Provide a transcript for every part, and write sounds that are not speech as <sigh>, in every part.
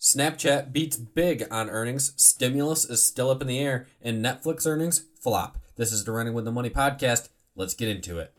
Snapchat beats big on earnings, stimulus is still up in the air, and Netflix earnings flop. This is the Running with the Money podcast. Let's get into it.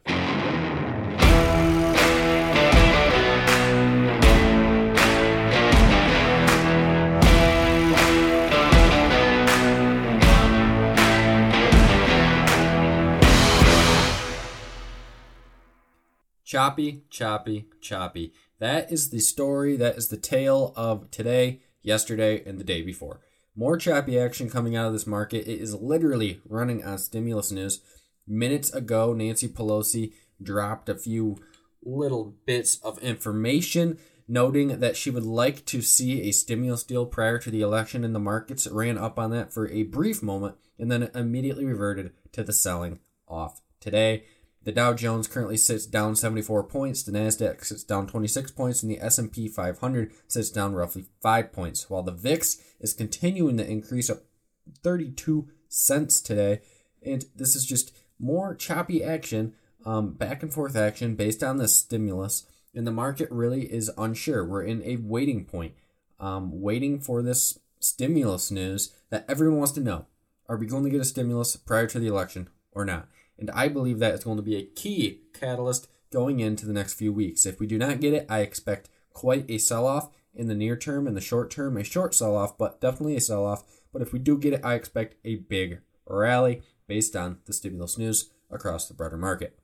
Choppy, choppy, choppy. That is the story, that is the tale of today, yesterday, and the day before. More choppy action coming out of this market. It is literally running on stimulus news. Minutes ago, Nancy Pelosi dropped a few little bits of information noting that she would like to see a stimulus deal prior to the election, and the markets ran up on that for a brief moment and then immediately reverted to the selling off today. The Dow Jones currently sits down 74 points, the Nasdaq sits down 26 points, and the S&P 500 sits down roughly 5 points, while the VIX is continuing to increase up 32 cents today. And this is just more choppy action, um, back and forth action based on the stimulus, and the market really is unsure. We're in a waiting point, um, waiting for this stimulus news that everyone wants to know. Are we going to get a stimulus prior to the election or not? And I believe that is going to be a key catalyst going into the next few weeks. If we do not get it, I expect quite a sell off in the near term, in the short term, a short sell off, but definitely a sell off. But if we do get it, I expect a big rally based on the stimulus news across the broader market.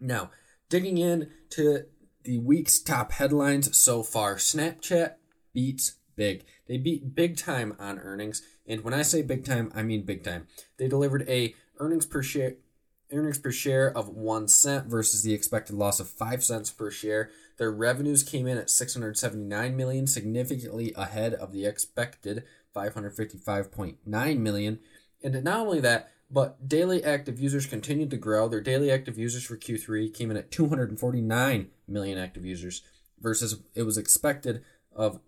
Now, digging in to the week's top headlines so far, Snapchat beats big. They beat big time on earnings, and when I say big time, I mean big time. They delivered a earnings per share earnings per share of 1 cent versus the expected loss of 5 cents per share. Their revenues came in at 679 million, significantly ahead of the expected 555.9 million. And not only that, but daily active users continued to grow. Their daily active users for Q3 came in at 249 million active users versus it was expected of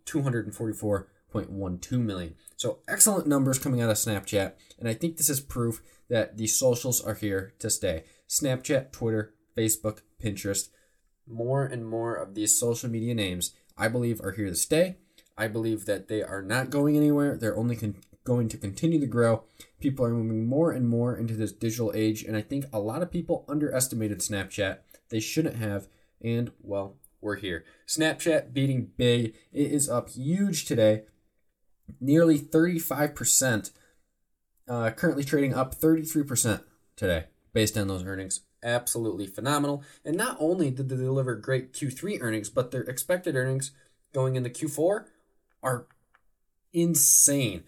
244.12 million. So excellent numbers coming out of Snapchat, and I think this is proof that the socials are here to stay. Snapchat, Twitter, Facebook, Pinterest, more and more of these social media names, I believe, are here to stay. I believe that they are not going anywhere. They're only con- going to continue to grow. People are moving more and more into this digital age, and I think a lot of people underestimated Snapchat. They shouldn't have, and well, we're here. Snapchat beating big. It is up huge today, nearly 35% uh, currently trading up 33% today based on those earnings. Absolutely phenomenal. And not only did they deliver great Q3 earnings, but their expected earnings going into Q4 are insane.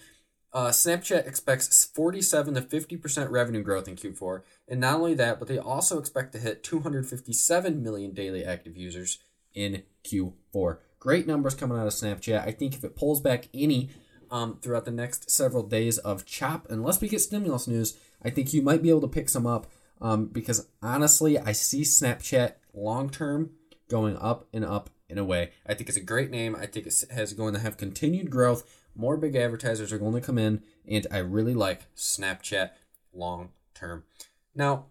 Uh, Snapchat expects 47 to 50% revenue growth in Q4. And not only that, but they also expect to hit 257 million daily active users in Q4. Great numbers coming out of Snapchat. I think if it pulls back any um, throughout the next several days of chop. Unless we get stimulus news, I think you might be able to pick some up um, because honestly, I see Snapchat long term going up and up in a way. I think it's a great name. I think it has going to have continued growth. More big advertisers are going to come in, and I really like Snapchat long term. Now,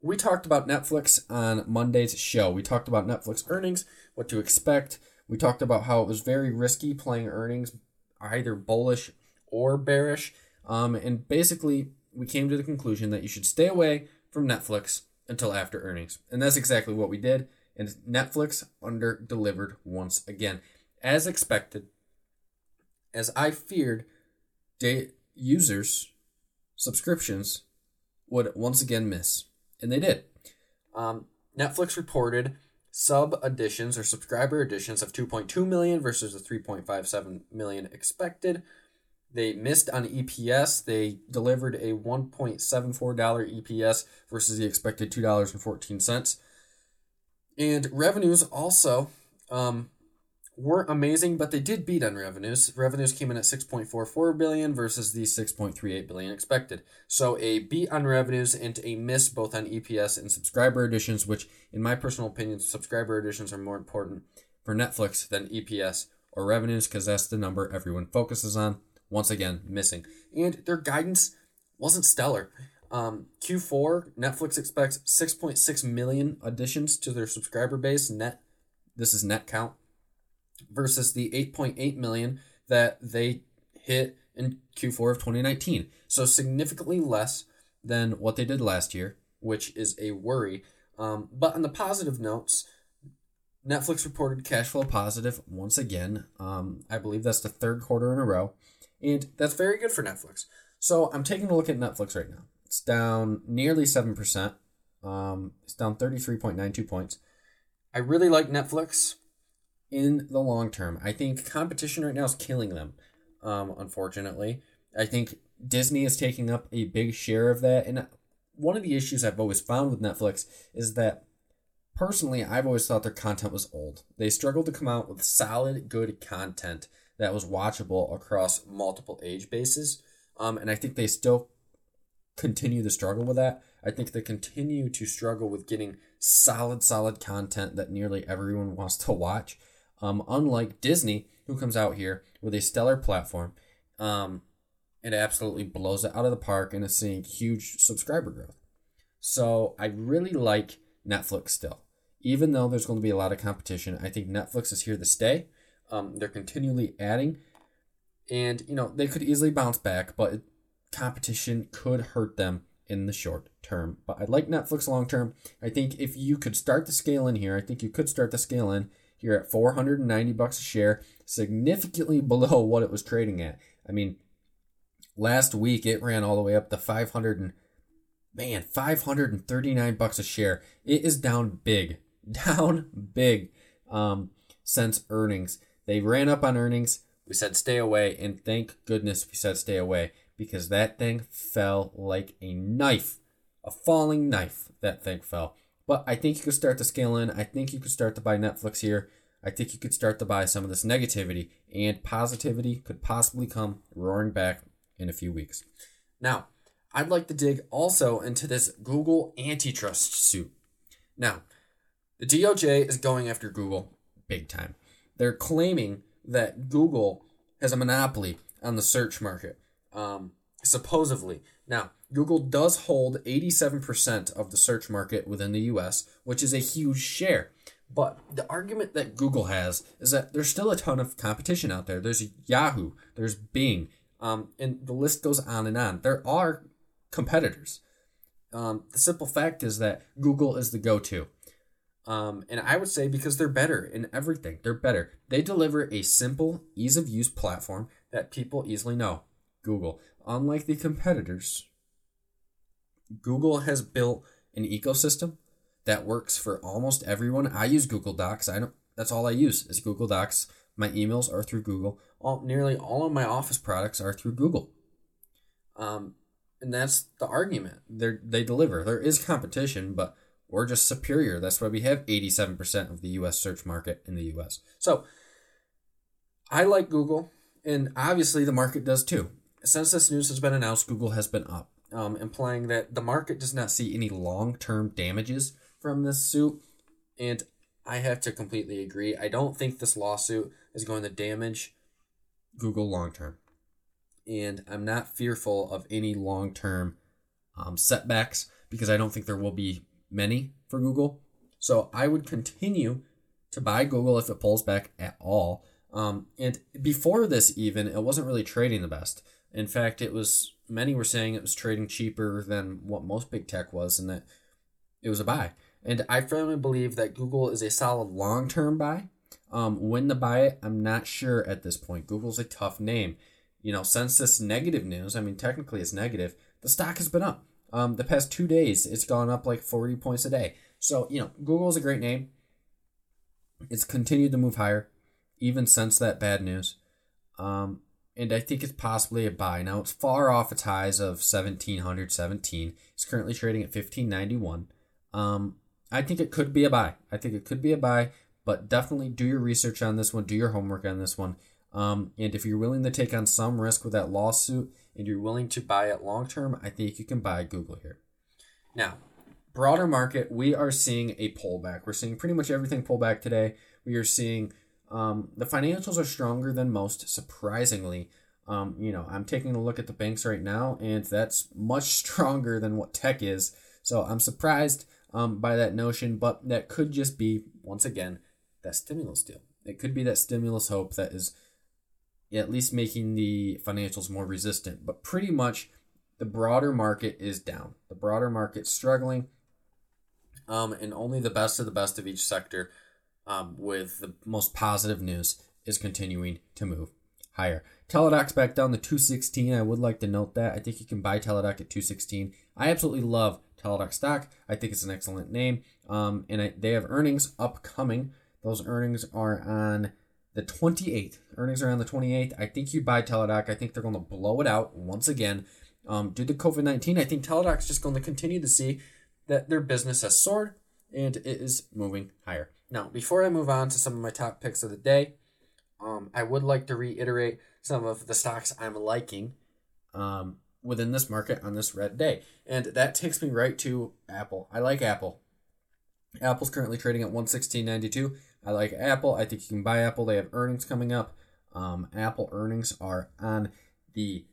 we talked about Netflix on Monday's show. We talked about Netflix earnings, what to expect. We talked about how it was very risky playing earnings either bullish or bearish. Um, and basically, we came to the conclusion that you should stay away from Netflix until after earnings. And that's exactly what we did. And Netflix under delivered once again. As expected, as I feared, day users' subscriptions would once again miss. And they did. Um, Netflix reported sub additions or subscriber additions of 2.2 million versus the 3.57 million expected. They missed on EPS. They delivered a $1.74 EPS versus the expected $2.14. And revenues also um, weren't amazing, but they did beat on revenues. Revenues came in at 6.44 billion versus the 6.38 billion expected. So a beat on revenues and a miss both on EPS and subscriber additions, which in my personal opinion, subscriber additions are more important for Netflix than EPS or revenues because that's the number everyone focuses on. Once again, missing. And their guidance wasn't stellar. Um, Q4, Netflix expects 6.6 million additions to their subscriber base net. This is net count versus the 8.8 million that they hit in Q4 of 2019. So significantly less than what they did last year, which is a worry. Um, but on the positive notes, Netflix reported cash flow positive once again. Um, I believe that's the third quarter in a row. And that's very good for Netflix. So I'm taking a look at Netflix right now. It's down nearly 7%. Um, it's down 33.92 points. I really like Netflix in the long term. I think competition right now is killing them, um, unfortunately. I think Disney is taking up a big share of that. And one of the issues I've always found with Netflix is that personally, I've always thought their content was old. They struggled to come out with solid, good content that was watchable across multiple age bases. Um, and I think they still continue to struggle with that. I think they continue to struggle with getting solid, solid content that nearly everyone wants to watch. Um, unlike Disney, who comes out here with a stellar platform, um, it absolutely blows it out of the park and is seeing huge subscriber growth. So I really like Netflix still. Even though there's going to be a lot of competition, I think Netflix is here to stay. Um, they're continually adding, and you know they could easily bounce back, but competition could hurt them in the short term. But I like Netflix long term. I think if you could start the scale in here, I think you could start the scale in here at 490 bucks a share, significantly <laughs> below what it was trading at. I mean, last week it ran all the way up to 500 and man, 539 bucks a share. It is down big, <laughs> down big um, since earnings. They ran up on earnings. We said stay away, and thank goodness we said stay away because that thing fell like a knife, a falling knife. That thing fell. But I think you could start to scale in. I think you could start to buy Netflix here. I think you could start to buy some of this negativity and positivity could possibly come roaring back in a few weeks. Now, I'd like to dig also into this Google antitrust suit. Now, the DOJ is going after Google big time. They're claiming that Google has a monopoly on the search market, um, supposedly. Now, Google does hold 87% of the search market within the US, which is a huge share. But the argument that Google has is that there's still a ton of competition out there. There's Yahoo, there's Bing, um, and the list goes on and on. There are competitors. Um, the simple fact is that Google is the go to. Um, and I would say because they're better in everything, they're better. They deliver a simple, ease of use platform that people easily know. Google. Unlike the competitors, Google has built an ecosystem that works for almost everyone. I use Google Docs. I don't. That's all I use is Google Docs. My emails are through Google. All nearly all of my Office products are through Google. Um, and that's the argument. They they deliver. There is competition, but we're just superior. That's why we have eighty seven percent of the U.S. search market in the U.S. So I like Google, and obviously the market does too. Since this news has been announced, Google has been up, um, implying that the market does not see any long term damages from this suit. And I have to completely agree. I don't think this lawsuit is going to damage Google long term. And I'm not fearful of any long term um, setbacks because I don't think there will be many for Google. So I would continue to buy Google if it pulls back at all. Um, and before this, even, it wasn't really trading the best. In fact, it was, many were saying it was trading cheaper than what most big tech was and that it was a buy. And I firmly believe that Google is a solid long term buy. Um, when to buy it, I'm not sure at this point. Google's a tough name. You know, since this negative news, I mean, technically it's negative, the stock has been up. Um, the past two days, it's gone up like 40 points a day. So, you know, Google is a great name. It's continued to move higher, even since that bad news. Um, and I think it's possibly a buy. Now, it's far off its highs of 1717. It's currently trading at 1591. Um, I think it could be a buy. I think it could be a buy, but definitely do your research on this one, do your homework on this one. Um, and if you're willing to take on some risk with that lawsuit and you're willing to buy it long term, I think you can buy Google here. Now, broader market, we are seeing a pullback. We're seeing pretty much everything pull back today. We are seeing um, the financials are stronger than most, surprisingly. Um, you know, I'm taking a look at the banks right now, and that's much <laughs> stronger than what tech is. So I'm surprised um, by that notion, but that could just be, once again, that stimulus deal. It could be that stimulus hope that is at least making the financials more resistant. But pretty much the broader market is down. The broader market's struggling. Um, and only the best of the best of each sector, um, with the most positive news, is continuing to move higher. Teladoc's back down to 216. I would like to note that. I think you can buy Teladoc at 216. I absolutely love Teladoc stock. I think it's an excellent name. Um, and I, they have earnings upcoming. Those earnings are on the 28th. Earnings are on the 28th. I think you buy Teladoc. I think they're going to blow it out once again. Um, due to COVID 19, I think Teladoc's just going to continue to see that their business has soared and it is moving higher. Now, before I move on to some of my top picks of the day, um, I would like to reiterate some of the stocks I'm liking um, within this market on this red day. And that takes me right to Apple. I like Apple. Apple's currently trading at 116.92. I like Apple. I think you can buy Apple. They have earnings coming up. Um, Apple earnings are on the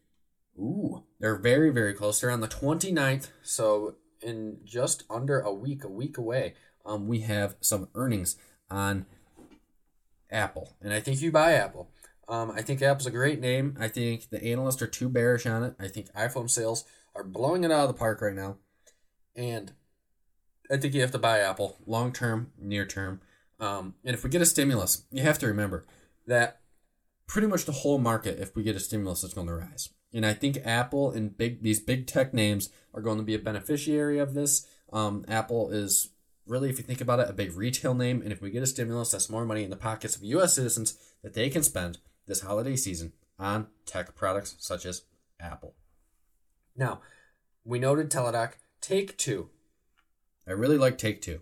ooh, they're very very close. They're on the 29th. So in just under a week, a week away, um, we have some earnings on Apple, and I think you buy Apple. Um, I think Apple's a great name. I think the analysts are too bearish on it. I think iPhone sales are blowing it out of the park right now, and I think you have to buy Apple long term, near term. Um, and if we get a stimulus, you have to remember that pretty much the whole market, if we get a stimulus, is going to rise. And I think Apple and big these big tech names are going to be a beneficiary of this. Um, Apple is really, if you think about it, a big retail name. And if we get a stimulus, that's more money in the pockets of U.S. citizens that they can spend this holiday season on tech products such as Apple. Now, we noted Teladoc. Take Two. I really like Take Two.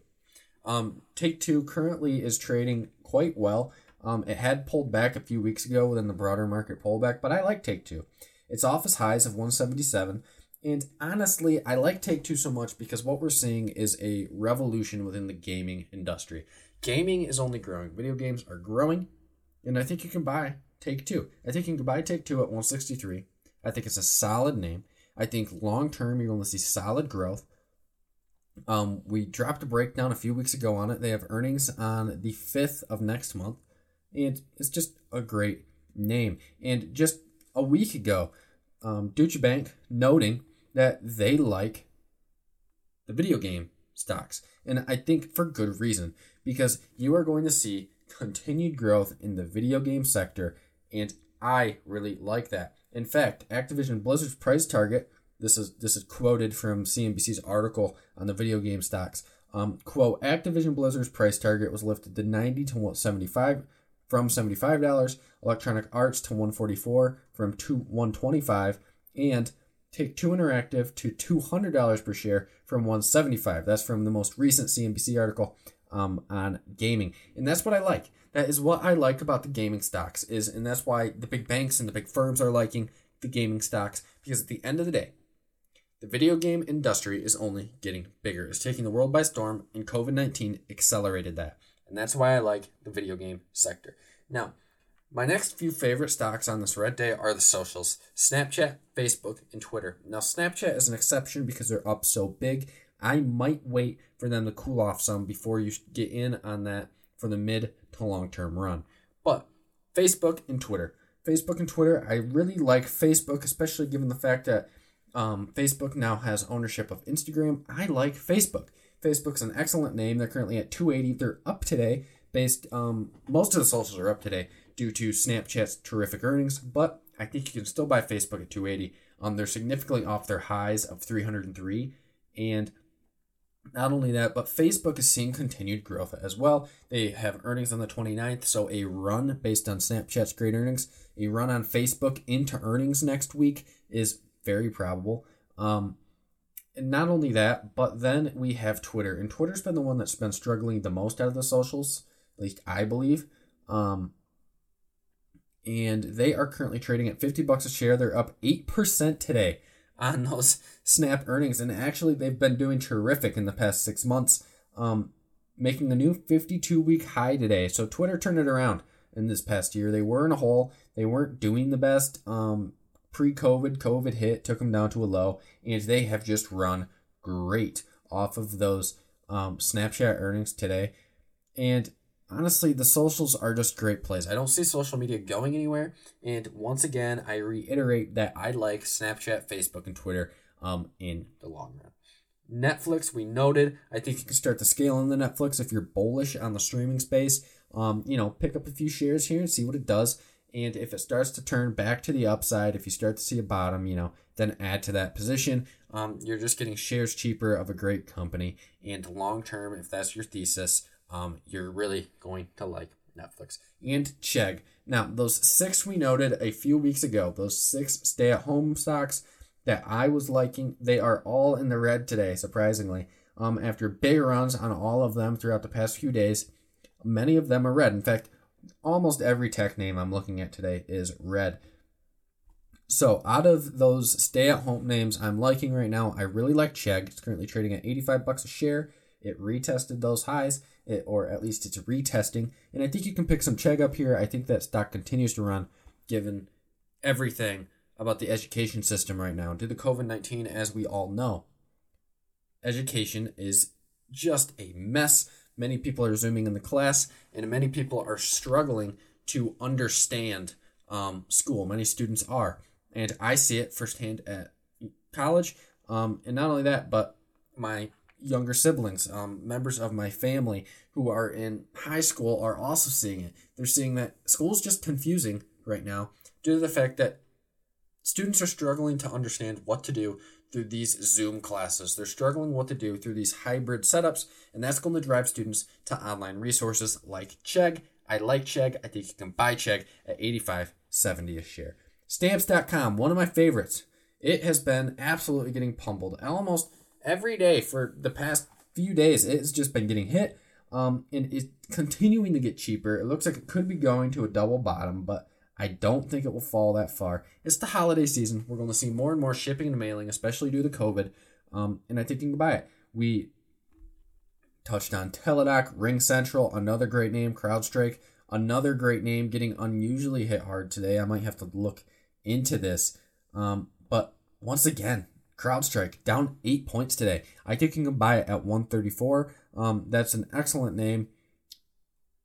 Um, Take Two currently is trading quite well. Um, it had pulled back a few weeks ago within the broader market pullback, but I like Take Two. It's off its highs of 177. And honestly, I like Take Two so much because what we're seeing is a revolution within the gaming industry. Gaming is only growing, video games are growing, and I think you can buy Take Two. I think you can buy Take Two at 163. I think it's a solid name. I think long term you're going to see solid growth. Um, we dropped a breakdown a few weeks ago on it. They have earnings on the 5th of next month. And it's just a great name. And just a week ago, um, Deutsche Bank noting that they like the video game stocks. And I think for good reason, because you are going to see continued growth in the video game sector, and I really like that. In fact, Activision Blizzard's price target, this is this is quoted from CNBC's article on the video game stocks. Um, quote, Activision Blizzard's price target was lifted to 90 to 75 from $75, Electronic Arts to 144 from 2 125 and Take Two Interactive to $200 per share from 175 That's from the most recent CNBC article um, on gaming. And that's what I like. That is what I like about the gaming stocks is and that's why the big banks and the big firms are liking the gaming stocks because at the end of the day, the video game industry is only getting bigger. It's taking the world by storm and COVID-19 accelerated that. And that's why I like the video game sector. Now, my next few favorite stocks on this red day are the socials Snapchat, Facebook, and Twitter. Now, Snapchat is an exception because they're up so big. I might wait for them to cool off some before you get in on that for the mid to long term run. But Facebook and Twitter. Facebook and Twitter, I really like Facebook, especially given the fact that um, Facebook now has ownership of Instagram. I like Facebook. Facebook's an excellent name. They're currently at 280. They're up today. Based, um, most of the socials are up today due to Snapchat's terrific earnings, but I think you can still buy Facebook at 280. Um, they're significantly off their highs of 303, and not only that, but Facebook is seeing continued growth as well. They have earnings on the 29th, so a run based on Snapchat's great earnings, a run on Facebook into earnings next week is very probable. Um, and not only that, but then we have Twitter, and Twitter's been the one that's been struggling the most out of the socials, at least I believe. Um, and they are currently trading at 50 bucks a share. They're up 8% today on <laughs> those Snap earnings, and actually they've been doing terrific in the past six months, um, making a new 52 week high today. So Twitter turned it around in this past year. They were in a hole. They weren't doing the best. Um, pre-COVID, COVID hit, took them down to a low, and they have just run great off of those um, Snapchat earnings today. And honestly, the socials are just great plays. I don't see social media going anywhere. And once again, I reiterate that I like Snapchat, Facebook, and Twitter um, in the long run. Netflix, we noted. I think you can start to scale in the Netflix if you're bullish on the streaming space. Um, you know, pick up a few shares here and see what it does. And if it starts to turn back to the upside, if you start to see a bottom, you know, then add to that position. Um, you're just getting shares cheaper of a great company. And long term, if that's your thesis, um, you're really going to like Netflix. And Chegg. Now, those six we noted a few weeks ago, those six stay at home stocks that I was liking, they are all in the red today, surprisingly. Um, after big runs on all of them throughout the past few days, many of them are red. In fact, almost every tech name I'm looking at today is red. So out of those stay-at-home names I'm liking right now, I really like Chegg. It's currently trading at 85 bucks a share. It retested those highs, it, or at least it's retesting. And I think you can pick some Chegg up here. I think that stock continues to run, given everything about the education system right now. Due to COVID 19, as we all know, education is just a mess. Many people are zooming in the class, and many people are struggling to understand um, school. Many students are. And I see it firsthand at college. Um, and not only that, but my younger siblings, um, members of my family who are in high school are also seeing it. They're seeing that school is just confusing right now due to the fact that students are struggling to understand what to do through these Zoom classes. They're struggling what to do through these hybrid setups, and that's going to drive students to online resources like Chegg. I like Chegg. I think you can buy Chegg at 85.70 a share. Stamps.com, one of my favorites. It has been absolutely getting pummeled almost every day for the past few days. It's just been getting hit. Um, and it's continuing to get cheaper. It looks like it could be going to a double bottom, but I don't think it will fall that far. It's the holiday season. We're going to see more and more shipping and mailing, especially due to COVID. Um, and I think you can buy it. We touched on Teladoc, Ring Central, another great name, CrowdStrike, another great name, getting unusually hit hard today. I might have to look into this. Um, but once again, CrowdStrike down eight points today. I think you can buy it at 134. Um, that's an excellent name.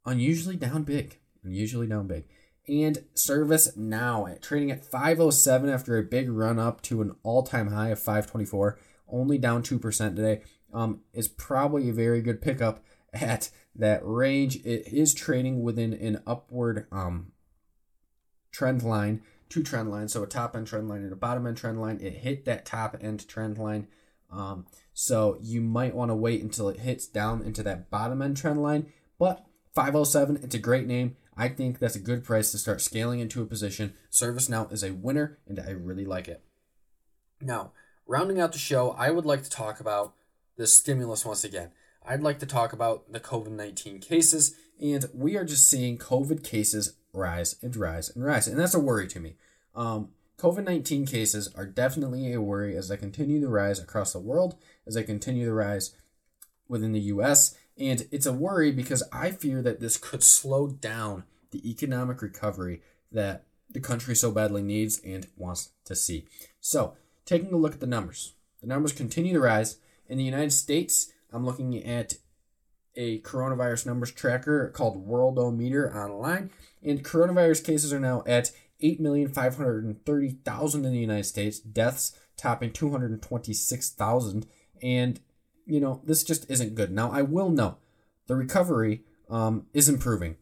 Unusually down big. Unusually down big. And ServiceNow at trading at 507 after a big run up to an all-time high of 524, only down 2% today. Um, is probably a very good pickup <laughs> at that range. It is trading within an upward um, trend line two trend lines. So a top end trend line and a bottom end trend line. It hit that top end trend line. Um, so you might want to wait until it hits down into that bottom end trend line. But 507, it's a great name. I think that's a good price to start scaling into a position. ServiceNow is a winner, and I really like it. Now, rounding out the show, I would like to talk about the stimulus once again. I'd like to talk about the COVID 19 cases, and we are just seeing COVID cases rise and rise and rise. And that's a worry to me. Um, COVID 19 cases are definitely a worry as they continue to rise across the world, as they continue to rise within the US. And it's a worry because I fear that this could slow down the economic recovery that the country so badly needs and wants to see. So, taking a look at the numbers, the numbers continue to rise. In the United States, I'm looking at a coronavirus numbers tracker called Worldometer online, and coronavirus cases are now at 8,530,000 in the United States, deaths topping 226,000, and you know, this just isn't good. Now, I will note the recovery um, is improving.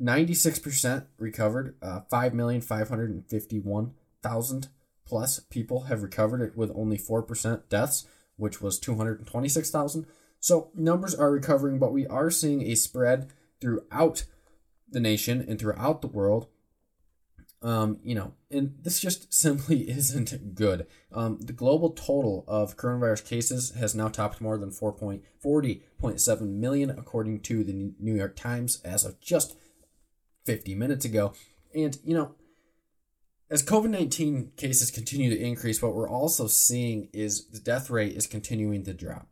96% recovered, uh, 5,551,000 plus people have recovered it with only 4% deaths, which was 226,000. So numbers are recovering, but we are seeing a spread throughout the nation and throughout the world. Um, you know, and this just <laughs> simply isn't good. Um, the global total of coronavirus cases has now topped more than 4.40.7 million, according to the New York Times, as of just 50 minutes ago. And, you know, as COVID 19 cases continue to increase, what we're also seeing is the death rate is continuing to drop.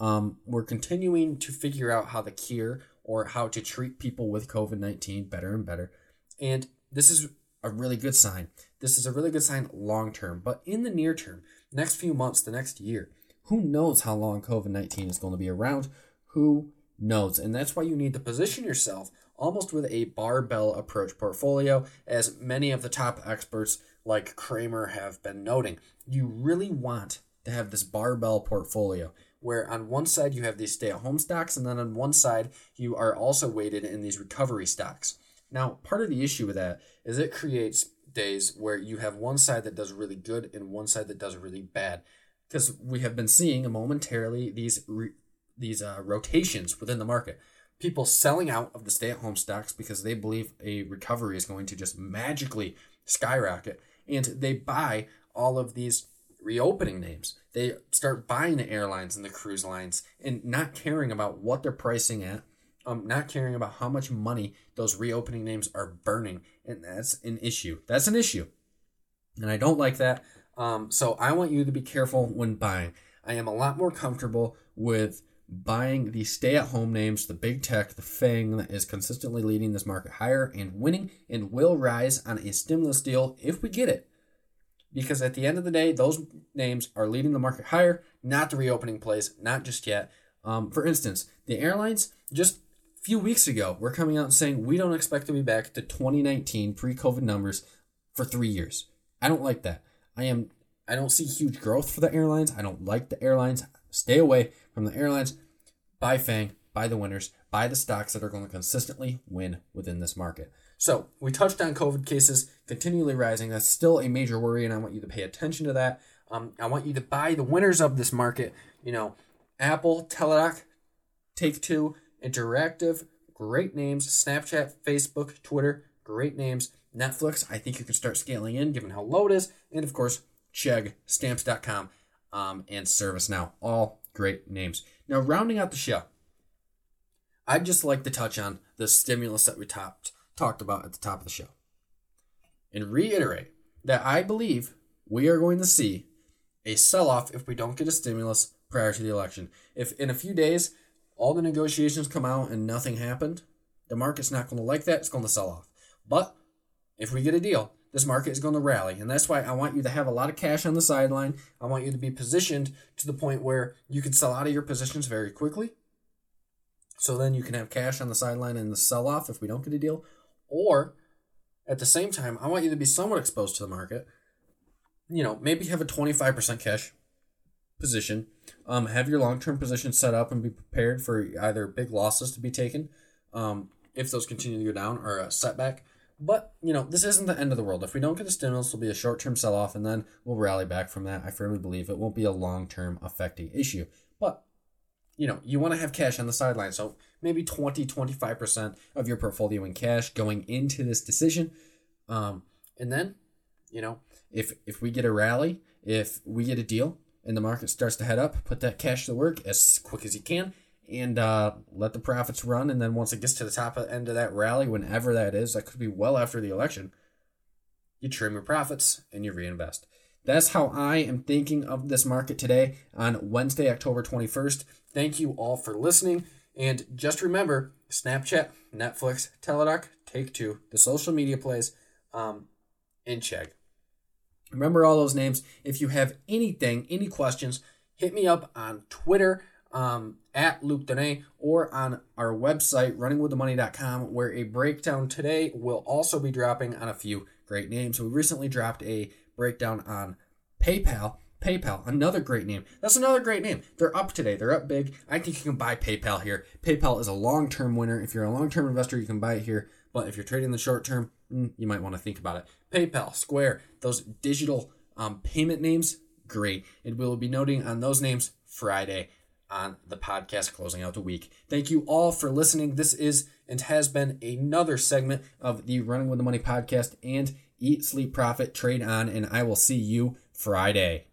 Um, we're continuing to figure out how to cure or how to treat people with COVID 19 better and better. And this is a really good sign. This is a really good sign long term. But in the near term, next few months, the next year, who knows how long COVID 19 is going to be around? Who knows? And that's why you need to position yourself almost with a barbell approach portfolio, as many of the top experts like Cramer have been noting. You really want to have this barbell portfolio where on one side you have these stay at home stocks, and then on one side you are also weighted in these recovery stocks. Now, part of the issue with that is it creates days where you have one side that does really good and one side that does really bad. Because we have been seeing momentarily these re- these uh, rotations within the market. People selling out of the stay at home stocks because they believe a recovery is going to just magically skyrocket. And they buy all of these reopening names. They start buying the airlines and the cruise lines and not caring about what they're pricing at, um, not caring about how much money those reopening names are burning. And that's an issue. That's an issue. And I don't like that. Um, so I want you to be careful when buying. I am a lot more comfortable with buying the stay at home names, the big tech, the FANG that is consistently leading this market higher and winning and will rise on a stimulus deal if we get it. Because at the end of the day, those names are leading the market higher, not the reopening plays, not just yet. Um, for instance, the airlines just a few weeks ago were coming out and saying we don't expect to be back to 2019 pre-COVID numbers for three years. I don't like that. I am I don't see huge growth for the airlines. I don't like the airlines. Stay away from the airlines. Buy FANG, buy the winners, buy the stocks that are going to consistently win within this market. So we touched on COVID cases continually rising. That's still a major worry, and I want you to pay attention to that. Um, I want you to buy the winners of this market. You know, Apple, Teladoc, Take Two, Interactive, great names. Snapchat, Facebook, Twitter, great names. Netflix, I think you can start scaling in given how low it is. And of course, Chegg, Stamps.com, um, and ServiceNow. All great names. Now, rounding out the show, I'd just like to touch on the stimulus that we topped, talked about at the top of the show and reiterate that I believe we are going to see a sell off if we don't get a stimulus prior to the election. If in a few days all the negotiations come out and nothing happened, the market's not going to like that. It's going to sell off. But if we get a deal, this market is going to rally. And that's why I want you to have a lot of cash on the sideline. I want you to be positioned to the point where you can sell out of your positions very quickly. So then you can have cash on the sideline in the sell off if we don't get a deal. Or at the same time, I want you to be somewhat exposed to the market. You know, maybe have a 25% cash position. Um, have your long term position set up and be prepared for either big losses to be taken um, if those continue to go down or a setback but, you know, this isn't the end of the world. If we don't get a stimulus, it'll be a short term sell off and then we'll rally back from that. I firmly believe it won't be a long term affecting issue. But, you know, you want to have cash on the sideline. So maybe 20, 25% of your portfolio in cash going into this decision. Um, and then, you know, if if we get a rally, if we get a deal and the market starts to head up, put that cash to work as quick as you can and uh, let the profits run. And then once it gets to the top end of that rally, whenever that is, that could be well after the election, you trim your profits and you reinvest. That's how I am thinking of this market today on Wednesday, October 21st. Thank you all for listening. And just remember Snapchat, Netflix, Teladoc, Take Two, the social media plays, um, and Chegg. Remember all those names. If you have anything, any questions, hit me up on Twitter um, at Luke Dene or on our website, runningwiththemoney.com, where a breakdown today will also be dropping on a few great names. We recently dropped a breakdown on PayPal. PayPal, another great name. That's another great name. They're up today. They're up big. I think you can buy PayPal here. PayPal is a long term winner. If you're a long term investor, you can buy it here. But if you're trading the short term, mm, you might want to think about it. PayPal, Square, those digital um, payment names, great. And we'll be noting on those names Friday on the podcast closing out the week. Thank you all for listening. This is and has been another segment of the Running with the Money podcast and Eat, Sleep, Profit, Trade On, and I will see you Friday.